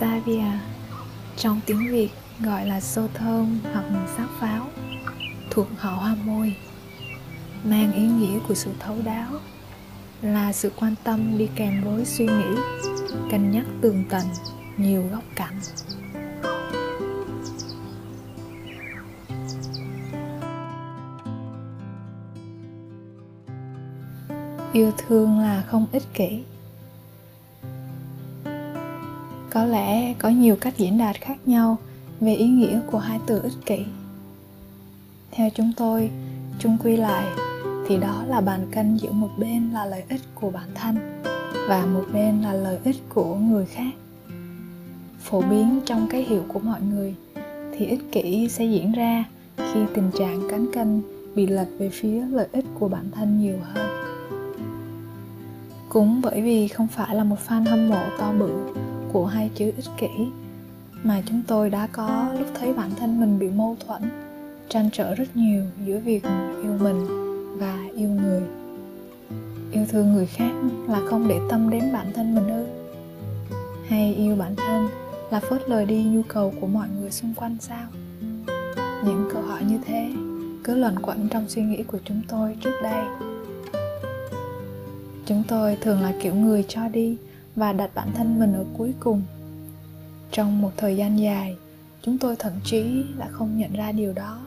Savia Trong tiếng Việt gọi là xô thơm hoặc sắc pháo Thuộc họ hoa môi Mang ý nghĩa của sự thấu đáo Là sự quan tâm đi kèm với suy nghĩ Cân nhắc tường tận, nhiều góc cạnh. Yêu thương là không ích kỷ có lẽ có nhiều cách diễn đạt khác nhau về ý nghĩa của hai từ ích kỷ. Theo chúng tôi, chung quy lại, thì đó là bàn cân giữa một bên là lợi ích của bản thân và một bên là lợi ích của người khác. Phổ biến trong cái hiểu của mọi người, thì ích kỷ sẽ diễn ra khi tình trạng cán cân bị lệch về phía lợi ích của bản thân nhiều hơn. Cũng bởi vì không phải là một fan hâm mộ to bự của hai chữ ích kỷ mà chúng tôi đã có lúc thấy bản thân mình bị mâu thuẫn tranh trở rất nhiều giữa việc yêu mình và yêu người. Yêu thương người khác là không để tâm đến bản thân mình ư? Hay yêu bản thân là phớt lời đi nhu cầu của mọi người xung quanh sao? Những câu hỏi như thế cứ luẩn quẩn trong suy nghĩ của chúng tôi trước đây. Chúng tôi thường là kiểu người cho đi và đặt bản thân mình ở cuối cùng. Trong một thời gian dài, chúng tôi thậm chí đã không nhận ra điều đó.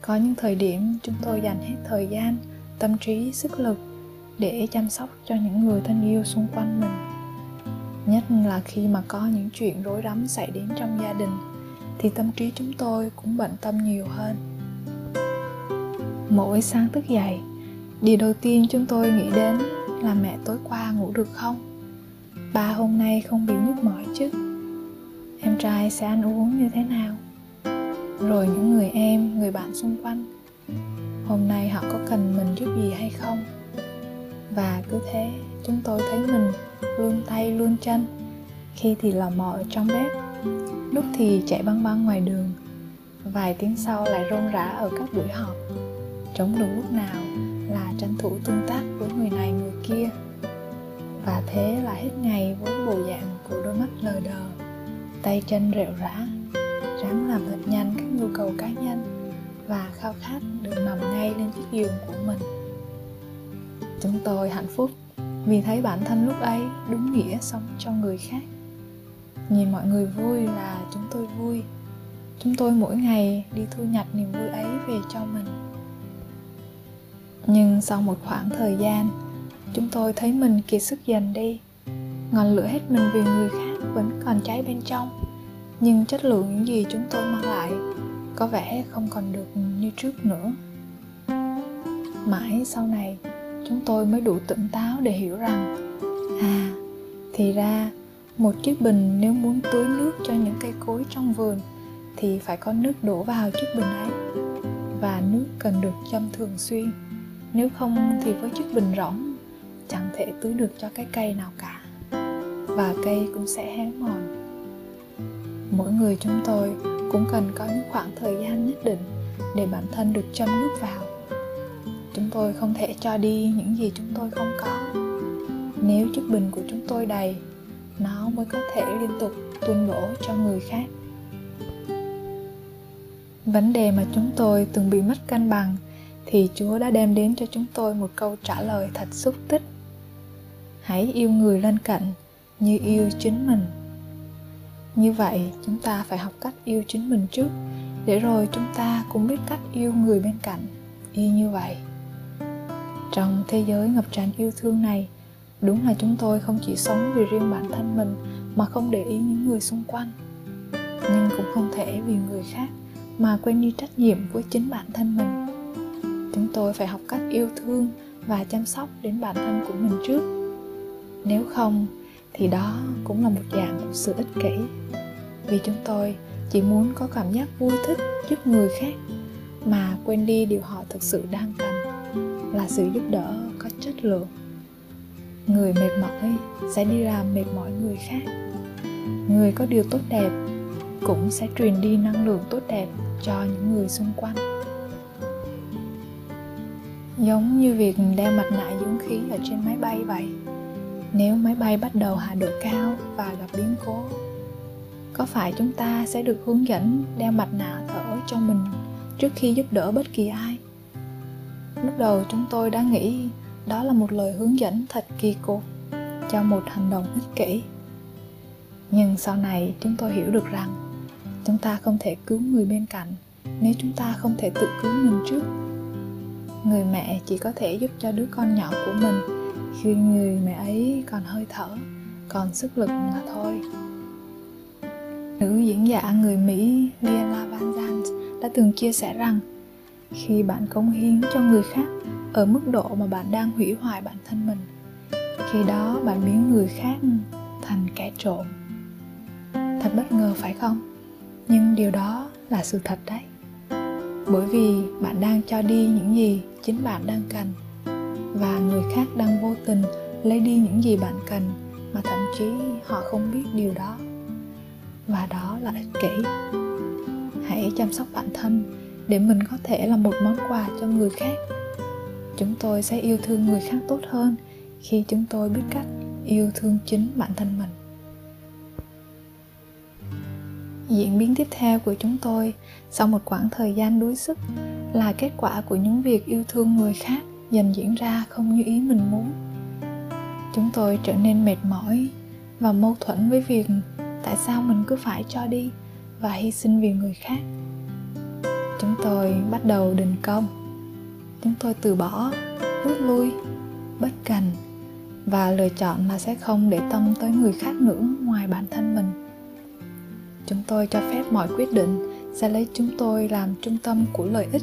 Có những thời điểm chúng tôi dành hết thời gian, tâm trí, sức lực để chăm sóc cho những người thân yêu xung quanh mình. Nhất là khi mà có những chuyện rối rắm xảy đến trong gia đình, thì tâm trí chúng tôi cũng bận tâm nhiều hơn. Mỗi sáng thức dậy, Điều đầu tiên chúng tôi nghĩ đến là mẹ tối qua ngủ được không? Ba hôm nay không bị nhức mỏi chứ? Em trai sẽ ăn uống như thế nào? Rồi những người em, người bạn xung quanh Hôm nay họ có cần mình giúp gì hay không? Và cứ thế chúng tôi thấy mình luôn tay luôn chân Khi thì lò mò ở trong bếp Lúc thì chạy băng băng ngoài đường Vài tiếng sau lại rôn rã ở các buổi họp Trống đủ lúc nào là tranh thủ tương tác với người này người kia. Và thế là hết ngày với bộ dạng của đôi mắt lờ đờ, tay chân rệu rã, ráng làm thật nhanh các nhu cầu cá nhân và khao khát được nằm ngay lên chiếc giường của mình. Chúng tôi hạnh phúc vì thấy bản thân lúc ấy đúng nghĩa sống cho người khác. Nhìn mọi người vui là chúng tôi vui. Chúng tôi mỗi ngày đi thu nhặt niềm vui ấy về cho mình nhưng sau một khoảng thời gian, chúng tôi thấy mình kiệt sức dần đi. Ngọn lửa hết mình vì người khác vẫn còn cháy bên trong. Nhưng chất lượng những gì chúng tôi mang lại có vẻ không còn được như trước nữa. Mãi sau này, chúng tôi mới đủ tỉnh táo để hiểu rằng à thì ra một chiếc bình nếu muốn tưới nước cho những cây cối trong vườn thì phải có nước đổ vào chiếc bình ấy. Và nước cần được châm thường xuyên nếu không thì với chiếc bình rỗng, chẳng thể tưới được cho cái cây nào cả. Và cây cũng sẽ héo mòn. Mỗi người chúng tôi cũng cần có những khoảng thời gian nhất định để bản thân được châm nước vào. Chúng tôi không thể cho đi những gì chúng tôi không có. Nếu chiếc bình của chúng tôi đầy, nó mới có thể liên tục tuôn đổ cho người khác. Vấn đề mà chúng tôi từng bị mất cân bằng thì Chúa đã đem đến cho chúng tôi một câu trả lời thật xúc tích. Hãy yêu người lên cạnh như yêu chính mình. Như vậy, chúng ta phải học cách yêu chính mình trước, để rồi chúng ta cũng biết cách yêu người bên cạnh, y như vậy. Trong thế giới ngập tràn yêu thương này, đúng là chúng tôi không chỉ sống vì riêng bản thân mình mà không để ý những người xung quanh. Nhưng cũng không thể vì người khác mà quên đi trách nhiệm với chính bản thân mình chúng tôi phải học cách yêu thương và chăm sóc đến bản thân của mình trước. Nếu không, thì đó cũng là một dạng của sự ích kỷ. Vì chúng tôi chỉ muốn có cảm giác vui thích giúp người khác mà quên đi điều họ thực sự đang cần là sự giúp đỡ có chất lượng. Người mệt mỏi sẽ đi làm mệt mỏi người khác. Người có điều tốt đẹp cũng sẽ truyền đi năng lượng tốt đẹp cho những người xung quanh giống như việc đeo mặt nạ dưỡng khí ở trên máy bay vậy. Nếu máy bay bắt đầu hạ độ cao và gặp biến cố, có phải chúng ta sẽ được hướng dẫn đeo mặt nạ thở cho mình trước khi giúp đỡ bất kỳ ai? Lúc đầu chúng tôi đã nghĩ đó là một lời hướng dẫn thật kỳ cục cho một hành động ích kỷ. Nhưng sau này chúng tôi hiểu được rằng chúng ta không thể cứu người bên cạnh nếu chúng ta không thể tự cứu mình trước người mẹ chỉ có thể giúp cho đứa con nhỏ của mình. Khi người mẹ ấy còn hơi thở, còn sức lực mà thôi. Nữ diễn giả người mỹ Liana Van Zandt đã từng chia sẻ rằng, khi bạn cống hiến cho người khác ở mức độ mà bạn đang hủy hoại bản thân mình, khi đó bạn biến người khác thành kẻ trộm. Thật bất ngờ phải không? Nhưng điều đó là sự thật đấy. Bởi vì bạn đang cho đi những gì chính bạn đang cần. Và người khác đang vô tình lấy đi những gì bạn cần mà thậm chí họ không biết điều đó. Và đó là ích kỷ. Hãy chăm sóc bản thân để mình có thể là một món quà cho người khác. Chúng tôi sẽ yêu thương người khác tốt hơn khi chúng tôi biết cách yêu thương chính bản thân mình. Diễn biến tiếp theo của chúng tôi, sau một khoảng thời gian đuối sức là kết quả của những việc yêu thương người khác dần diễn ra không như ý mình muốn. Chúng tôi trở nên mệt mỏi và mâu thuẫn với việc tại sao mình cứ phải cho đi và hy sinh vì người khác. Chúng tôi bắt đầu đình công. Chúng tôi từ bỏ rút lui, bất cần và lựa chọn là sẽ không để tâm tới người khác nữa ngoài bản thân mình. Chúng tôi cho phép mọi quyết định sẽ lấy chúng tôi làm trung tâm của lợi ích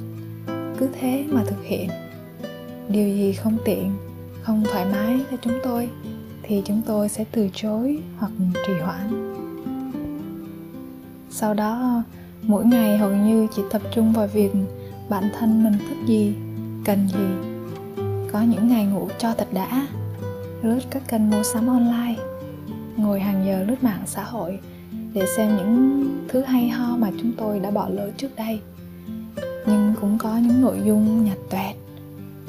cứ thế mà thực hiện. Điều gì không tiện, không thoải mái cho chúng tôi, thì chúng tôi sẽ từ chối hoặc trì hoãn. Sau đó, mỗi ngày hầu như chỉ tập trung vào việc bản thân mình thích gì, cần gì. Có những ngày ngủ cho thật đã, lướt các kênh mua sắm online, ngồi hàng giờ lướt mạng xã hội để xem những thứ hay ho mà chúng tôi đã bỏ lỡ trước đây nhưng cũng có những nội dung nhạt toẹt,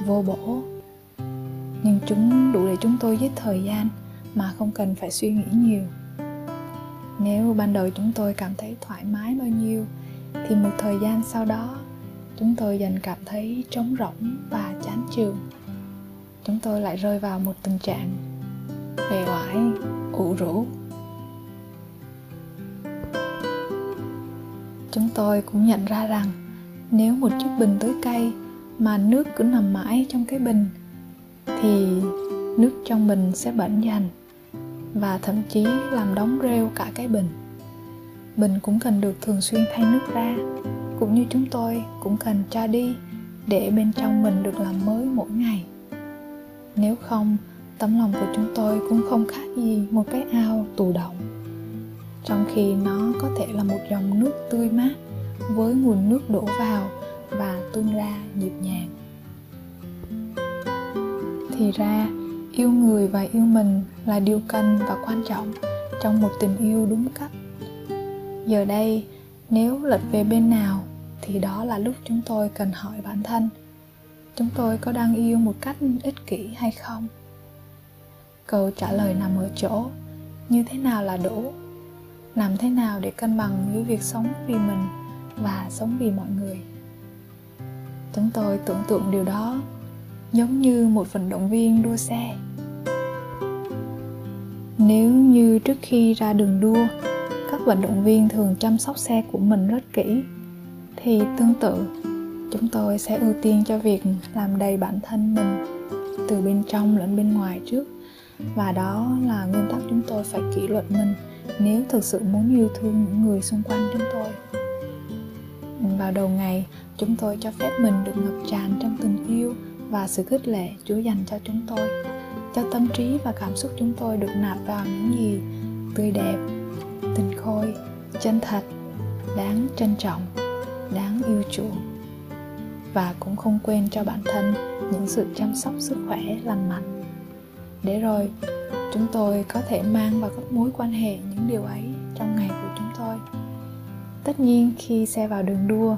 vô bổ. Nhưng chúng đủ để chúng tôi giết thời gian mà không cần phải suy nghĩ nhiều. Nếu ban đầu chúng tôi cảm thấy thoải mái bao nhiêu, thì một thời gian sau đó, chúng tôi dần cảm thấy trống rỗng và chán chường. Chúng tôi lại rơi vào một tình trạng bề oải, ủ rũ. Chúng tôi cũng nhận ra rằng nếu một chiếc bình tưới cây mà nước cứ nằm mãi trong cái bình, thì nước trong bình sẽ bẩn dần và thậm chí làm đóng rêu cả cái bình. Bình cũng cần được thường xuyên thay nước ra, cũng như chúng tôi cũng cần cho đi để bên trong mình được làm mới mỗi ngày. Nếu không, tấm lòng của chúng tôi cũng không khác gì một cái ao tù động, trong khi nó có thể là một dòng nước tươi mát với nguồn nước đổ vào và tuôn ra nhịp nhàng. Thì ra, yêu người và yêu mình là điều cần và quan trọng trong một tình yêu đúng cách. Giờ đây, nếu lệch về bên nào, thì đó là lúc chúng tôi cần hỏi bản thân, chúng tôi có đang yêu một cách ích kỷ hay không? Câu trả lời nằm ở chỗ, như thế nào là đủ? Làm thế nào để cân bằng giữa việc sống vì mình và sống vì mọi người. Chúng tôi tưởng tượng điều đó giống như một vận động viên đua xe. Nếu như trước khi ra đường đua, các vận động viên thường chăm sóc xe của mình rất kỹ, thì tương tự, chúng tôi sẽ ưu tiên cho việc làm đầy bản thân mình từ bên trong lẫn bên ngoài trước. Và đó là nguyên tắc chúng tôi phải kỷ luật mình nếu thực sự muốn yêu thương những người xung quanh chúng tôi vào đầu ngày, chúng tôi cho phép mình được ngập tràn trong tình yêu và sự khích lệ chúa dành cho chúng tôi. Cho tâm trí và cảm xúc chúng tôi được nạp vào những gì tươi đẹp tình khôi, chân thật, đáng trân trọng, đáng yêu chuộng. Và cũng không quên cho bản thân những sự chăm sóc sức khỏe lành mạnh. Để rồi, chúng tôi có thể mang vào các mối quan hệ những điều ấy trong ngày của tất nhiên khi xe vào đường đua,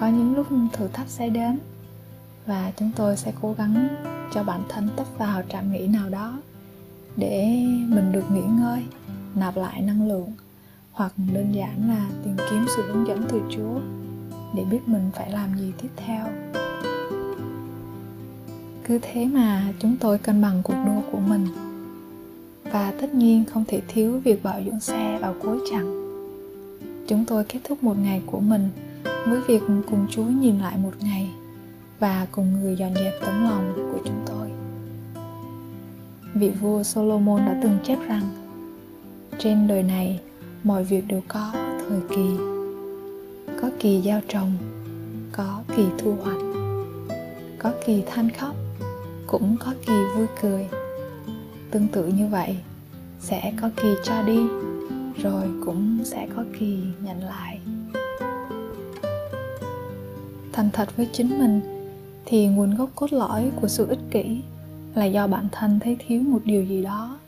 có những lúc thử thách sẽ đến và chúng tôi sẽ cố gắng cho bản thân tấp vào trạm nghỉ nào đó để mình được nghỉ ngơi, nạp lại năng lượng hoặc đơn giản là tìm kiếm sự hướng dẫn từ chúa để biết mình phải làm gì tiếp theo. Cứ thế mà chúng tôi cân bằng cuộc đua của mình. Và tất nhiên không thể thiếu việc bảo dưỡng xe vào cuối chặng chúng tôi kết thúc một ngày của mình với việc cùng chúa nhìn lại một ngày và cùng người dọn dẹp tấm lòng của chúng tôi. Vị vua solomon đã từng chép rằng, trên đời này, mọi việc đều có thời kỳ, có kỳ gieo trồng, có kỳ thu hoạch, có kỳ than khóc, cũng có kỳ vui cười. Tương tự như vậy, sẽ có kỳ cho đi cũng sẽ có kỳ nhận lại. Thành thật với chính mình thì nguồn gốc cốt lõi của sự ích kỷ là do bản thân thấy thiếu một điều gì đó,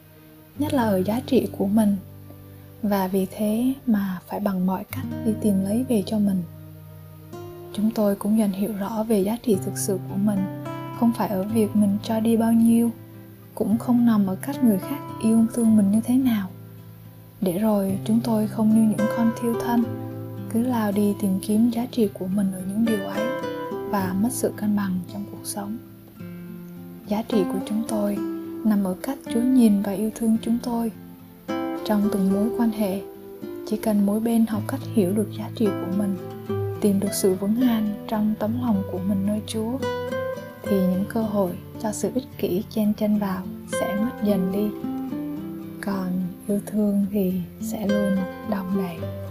nhất là ở giá trị của mình. Và vì thế mà phải bằng mọi cách đi tìm lấy về cho mình. Chúng tôi cũng dần hiểu rõ về giá trị thực sự của mình, không phải ở việc mình cho đi bao nhiêu, cũng không nằm ở cách người khác yêu thương mình như thế nào để rồi chúng tôi không như những con thiêu thân, cứ lao đi tìm kiếm giá trị của mình ở những điều ấy và mất sự cân bằng trong cuộc sống. Giá trị của chúng tôi nằm ở cách chúa nhìn và yêu thương chúng tôi. Trong từng mối quan hệ, chỉ cần mỗi bên học cách hiểu được giá trị của mình, tìm được sự vững an trong tấm lòng của mình nơi chúa, thì những cơ hội cho sự ích kỷ chen chân vào sẽ mất dần đi. Còn yêu thương thì sẽ luôn đong đầy.